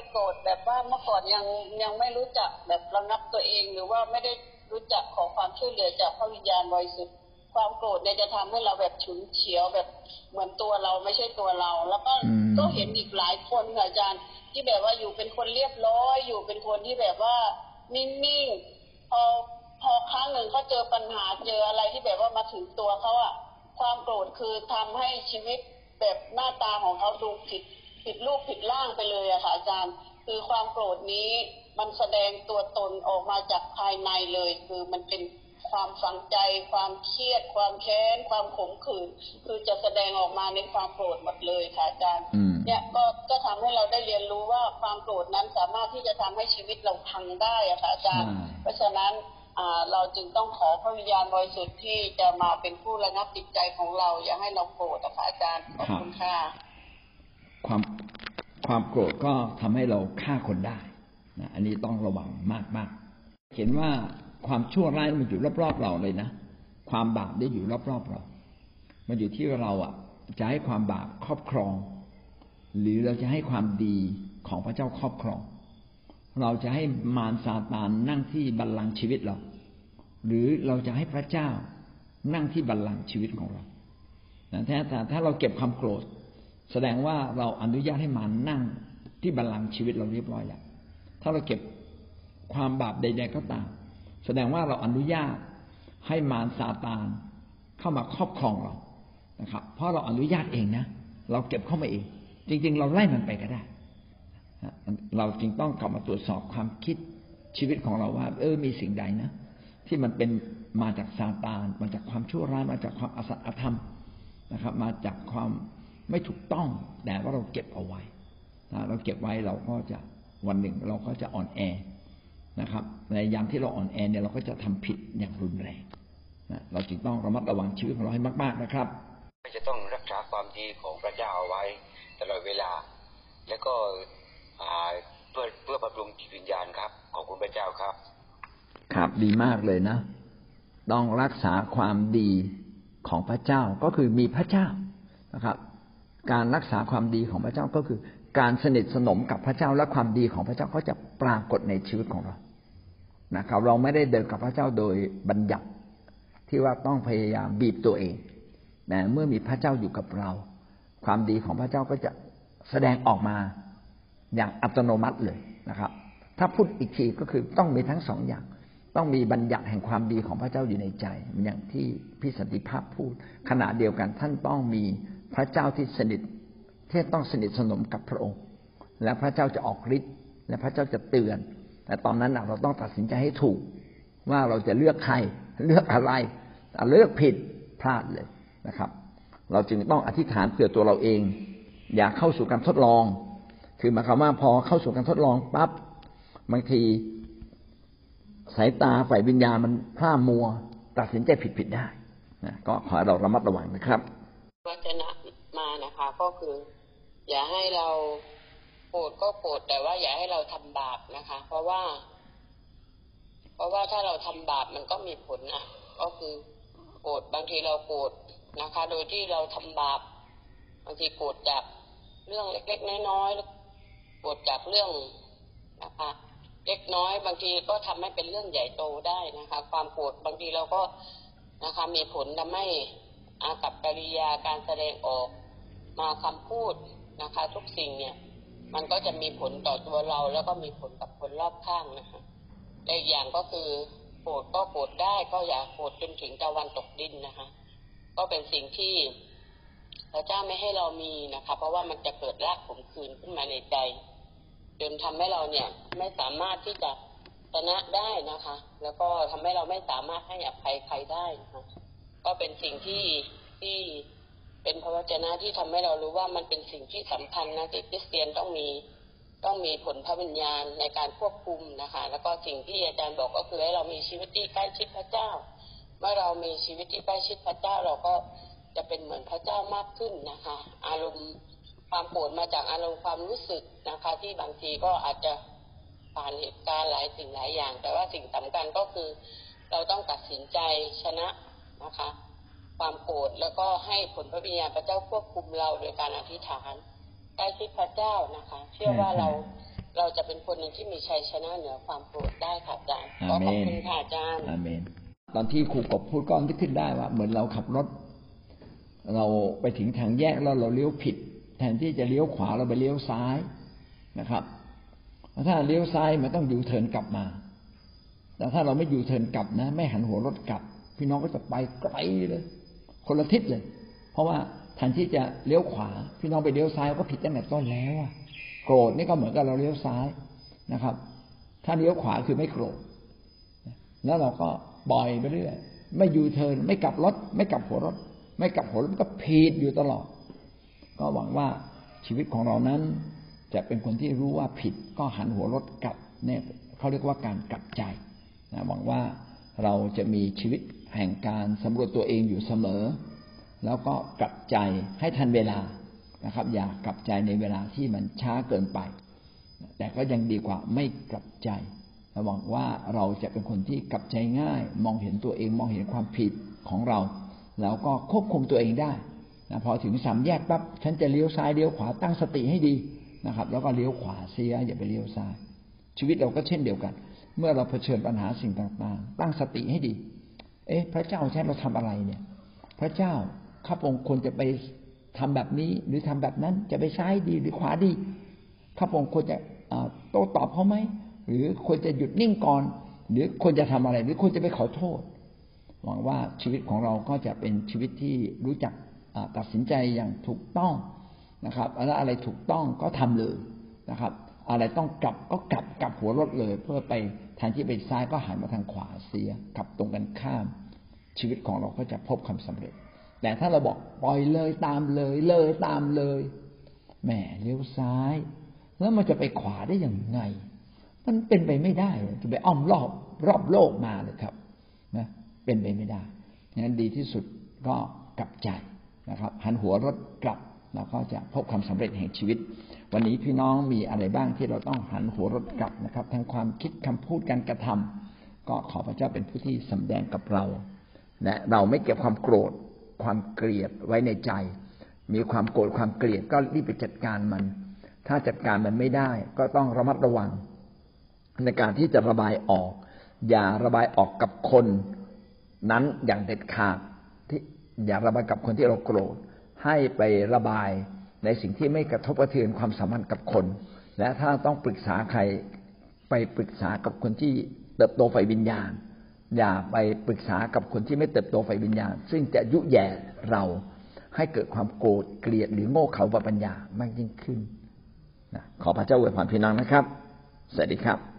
ยโกรธแบบว่าเมื่อก่อนยังยังไม่รู้จักแบบระงับตัวเอง หรือว่าไม่ได้รู้จักขอความช่วยเหลือจากพระวิญญาณบริสุทธิ์ความโกรธเนี่ยจะทำให้เราแบบฉุนเฉียวแบบเหมือนตัวเราไม่ใช่ตัวเรา แล้วก็ก็เห็นอีกหลายคนค่ะอาจารย์ ที่แบบว่าอยู่เป็นคนเรียบร้อย อยู่เป็นคนที่แบบว่านิ่งๆพอพอครั้งหนึ่งเขาเจอปัญหาเจออะไรที่แบบว่ามาถึงตัวเขาอะความโกรธคือทำให้ชีวิตแบบหน้าตาของเขาดูผิด ผิดรูปผิดร่างไปเลยอะค่ะอาจารย์ คือความโกรธนี้มันแสดงตัวตนออกมาจากภายในเลย คือมันเป็นความฝังใจ ความเครียด ความแค้น ความขมขื่นคือจะแสดงออกมาในความโกรธหมดเลยค่ะอาจารย์ เนี่ยก็ก็ทำให้เราได้เรียนรู้ว่าความโกรธนั้นสามารถที่จะทำให้ชีวิตเราพังได้อะค่ะอาจารย์ เพราะฉะนั้นเราจึงต้องขอพระวิญญาณบริสุทธิ์ที่จะมาเป็นผู้ระงับจิตใจของเรา อย่าให้เราโกรธนะคะอาจารย์ขอบคุณค่ะ ความความโกรธก็ทำให้เราฆ่าคนได้นะอันนี้ต้องระวังมากมากเห็นว่าความชั่วร้ายมันอยู่รอบๆเราเลยนะ ความบาปได้อยู่รอบๆเรา มันอยู่ที่เราอะจะให้ความบาปครอบครอง หรือเราจะให้ความดีของพระเจ้าครอบครอง เราจะให้มารซาตานนั่งที่บัลลังก์ชีวิตเรา หรือเราจะให้พระเจ้านั่งที่บัลลังก์ชีวิตของเราแต่ถ้าเราเก็บความโกรธ แสดงว่าเราอนุญาตให้มารนั่งที่บัลลังก์ชีวิตเราเรียบร้อยแล้ว ถ้าเราเก็บความบาปใด ๆ ก็ตาม แสดงว่าเราอนุญาตให้มารซาตานเข้ามาครอบครองเรานะครับ เพราะเราอนุญาตเองนะ เราเก็บเข้ามาเอง จริง ๆ เราไล่มันไปก็ได้ เราจึงต้องกลับมาตรวจสอบความคิดชีวิตของเราว่า เออ มีสิ่งใดนะ ที่มันเป็นมาจากซาตาน มาจากความชั่วร้าย มาจากความอสัตยธรรมนะครับ มาจากความ ไม่ถูกต้อง แต่ว่าเราเก็บเอาไว้ถ้าเราเก็บไว้เราก็จะวันหนึ่งเราก็จะอ่อนแอนะครับในยามที่เราอ่อนแอเนี่ยเราก็จะทำผิดอย่างรุนแรงนะเราจึงต้องระมัดระวังชีวิตของเราให้มากๆนะครับจะต้องรักษาความดีของพระเจ้าเอาไว้ตลอดเวลา แล้วก็เพื่อเพื่อบำรุงจิตวิญญาณครับ ขอบคุณพระเจ้าครับ ครับดีมากเลยนะต้องรักษาความดีของพระเจ้าก็คือมีพระเจ้านะครับ การรักษาความดีของพระเจ้าก็คือ การสนิทสนมกับพระเจ้าและความดีของพระเจ้าก็จะปรากฏในชีวิตของเรานะครับ เราไม่ได้เดินกับพระเจ้าโดยบัญญัติที่ว่าต้องพยายามบีบตัวเองแต่เมื่อมีพระเจ้าอยู่กับเรา ความดีของพระเจ้าก็จะแสดงออกมาอย่างอัตโนมัติเลยนะครับ ถ้าพูดอีกทีก็คือต้องมีทั้งสองอย่าง ต้องมีบัญญัติแห่งความดีของพระเจ้าอยู่ในใจ อย่างที่พี่สันติภาพพูด ขณะเดียวกันท่านต้องมี พระเจ้าที่สนิทที่ต้องสนิทสนมกับพระองค์ และพระเจ้าจะออกฤทธิ์และพระเจ้าจะเตือน แต่ตอนนั้นเราต้องตัดสินใจให้ถูก ว่าเราจะเลือกใครเลือกอะไรเลือกผิดพลาดเลยนะครับ เราจึงต้องอธิษฐานเผื่อตัวเราเอง อย่าเข้าสู่การทดลอง คือหมายความว่าพอเข้าสู่การทดลองปั๊บบางทีสายตาฝ่ายวิญญาณมันพลาดมัว ตัดสินใจผิดๆได้นะก็ขอเราระมัดระวังนะครับวัจนะ นะคะ ก็คือ อย่าให้เราโกรธก็โกรธแต่ว่าอย่าให้เราทำบาปนะคะ เพราะว่า เพราะว่าถ้าเราทำบาปมันก็มีผลนะก็คือโกรธบางทีเราโกรธนะคะ โดยที่เราทำบาปบางทีโกรธจากเรื่องเล็กๆน้อยๆโกรธจากเรื่องนะคะเล็กน้อยบางทีก็ทำให้เป็นเรื่องใหญ่โตได้นะคะ ความโกรธบางทีเราก็นะคะ มีผลทำให้อากับกิริยาการแสดงออก มาคำพูดนะคะ ทุกสิ่งเนี่ย มันก็จะมีผลต่อตัวเรา แล้วก็มีผลกับคนรอบข้างนะคะและอย่างก็คือโกรธก็โกรธได้ก็อย่าโกรธจนถึงตะวันตกดินนะคะ ก็เป็นสิ่งที่พระเจ้าไม่ให้เรามีนะคะ เพราะว่ามันจะเกิดรากขมคืนขึ้นมาในใจ จนทำให้เราเนี่ย ไม่สามารถที่จะชนะได้นะคะ แล้วก็ทำให้เราไม่สามารถให้อภัยใครได้นะคะก็เป็นสิ่งที่ที่ เป็นพระวจนะที่ทำให้เรารู้ว่ามันเป็นสิ่งที่สำคัญนะที่คริสเตียนต้องมีต้องมีผลพระวิญญาณในการควบคุมนะคะ แล้วก็สิ่งที่อาจารย์บอกก็คือให้เรามีชีวิตที่ใกล้ชิดพระเจ้า เมื่อเรามีชีวิตที่ใกล้ชิดพระเจ้าเราก็จะเป็นเหมือนพระเจ้ามากขึ้นนะคะ อารมณ์ความโกรธมาจากอารมณ์ความรู้สึกนะคะ ที่บางทีก็อาจจะผ่านเหตุการณ์หลายสิ่งหลายอย่าง แต่ว่าสิ่งสำคัญก็คือ เราต้องตัดสินใจชนะนะคะ ความโกรธแล้วก็ให้ผลพระวิญญาณพระเจ้าควบคุมเราโดยการอธิษฐานใกล้ชิดพระเจ้านะคะ เชื่อว่าเราเราจะเป็นคนหนึ่งที่มีชัยชนะเหนือความโกรธได้ค่ะอาจารย์ขอาอเมขอบนคุณค่ะอาจารย์อาเมน ตอนที่ครูกบพูดก็นึกขึ้นได้ว่า เหมือนเราขับรถ เราไปถึงทางแยกแล้วเราเลี้ยวผิด แทนที่จะเลี้ยวขวาเราไปเลี้ยวซ้ายนะครับถ้าเลี้ยวซ้ายมันต้องยูเทิร์นกลับมา แต่ถ้าเราไม่ยูเทิร์นกลับนะ ไม่หันหัวรถกลับ พี่น้องก็จะไปไกลเลย คนละทิศเลย เพราะว่าแทนที่จะเลี้ยวขวา พี่น้องไปเลี้ยวซ้ายก็ผิดตั้งแต่ต้นแล้วอะโกรธนี่ก็เหมือนกับเราเลี้ยวซ้ายนะครับ ถ้าเลี้ยวขวาคือไม่โกรธแล้วเราก็ปล่อยไปเรื่อยไม่ยูเทิร์นไม่กลับรถ ไม่กลับหัวรถ ไม่กลับหัวรถก็ผิดอยู่ตลอด ก็หวังว่าชีวิตของเรานั้น จะเป็นคนที่รู้ว่าผิดก็หันหัวรถกลับเนี่ยเขาเรียกว่าการกลับใจนะหวังว่าเราจะมีชีวิต แห่งการสำรวจตัวเองอยู่เสมอ แล้วก็กลับใจให้ทันเวลานะครับ อย่ากลับใจในเวลาที่มันช้าเกินไป แต่ก็ยังดีกว่าไม่กลับใจหวังว่าเราจะเป็นคนที่กลับใจง่าย มองเห็นตัวเองมองเห็นความผิดของเรา แล้วก็ควบคุมตัวเองได้นะพอถึงสามแยกปั๊บฉันจะเลี้ยวซ้ายเลี้ยวขวาตั้งสติให้ดีนะครับ แล้วก็เลี้ยวขวาเสียอย่าไปเลี้ยวซ้าย ชีวิตเราก็เช่นเดียวกัน เมื่อเราเผชิญปัญหาสิ่งต่างๆ ตั้งสติให้ดี เอ๊ะพระเจ้าใช้เราทำอะไรเนี่ย พระเจ้าข้าพงศ์ควรจะไปทำแบบนี้หรือทำแบบนั้นจะไปซ้ายดีหรือขวาดีข้าพงศ์ควรจะโต้ตอบเขาไหมหรือควรจะหยุดนิ่งก่อน หรือควรจะทำอะไร หรือควรจะไปขอโทษ หวังว่าชีวิตของเราก็จะเป็นชีวิตที่รู้จักตัดสินใจอย่างถูกต้องนะครับแล้วอะไรถูกต้องก็ทำเลยนะครับ อะไรต้องกลับก็กลับกลับหัวรถเลยเพื่อไป ทนที่ไปซ้ายก็หันมาทางขวาเสียกับตรงกันข้าม ชีวิตของเราก็จะพบความสำเร็จ แต่ถ้าเราบอกปล่อยเลยตามเลยเลยตามเลยแหมเลี้ยวซ้าย แล้วมันจะไปขวาได้อย่างไง มันเป็นไปไม่ได้จะไปอ้อมรอบรอบโลกมาเลยครับนะเป็นไปไม่ได้งั้นดีที่สุดก็กลับใจนะครับ หันหัวรถกลับ เราก็จะพบความสำเร็จแห่งชีวิต วันนี้พี่น้องมีอะไรบ้างที่เราต้องหันหัวรถกลับนะครับ ทั้งความคิดคำพูดการกระทำก็ขอพระเจ้าเป็นผู้ที่สำแดงกับเรา และเราไม่เก็บความโกรธ ความเกลียดไว้ในใจ มีความโกรธความเกลียดก็รีบไปจัดการมัน ถ้าจัดการมันไม่ได้ ก็ต้องระมัดระวัง ในการที่จะระบายออก อย่าระบายออกกับคนนั้นอย่างเด็ดขาดที่อย่าระบายกับคนที่เราโกรธ ให้ไประบายในสิ่งที่ไม่กระทบกระเทือนความสัมพันธ์กับคน และถ้าต้องปรึกษาใครไปปรึกษากับคนที่เติบโตฝ่ายวิญญาณ อย่าไปปรึกษากับคนที่ไม่เติบโตฝ่ายวิญญาณ ซึ่งจะยุแย่เราให้เกิดความโกรธเกลียดหรือโง่เขลาปัญญามากยิ่งขึ้นนะขอพระเจ้าอวยพรพี่น้องนะครับ สวัสดีครับ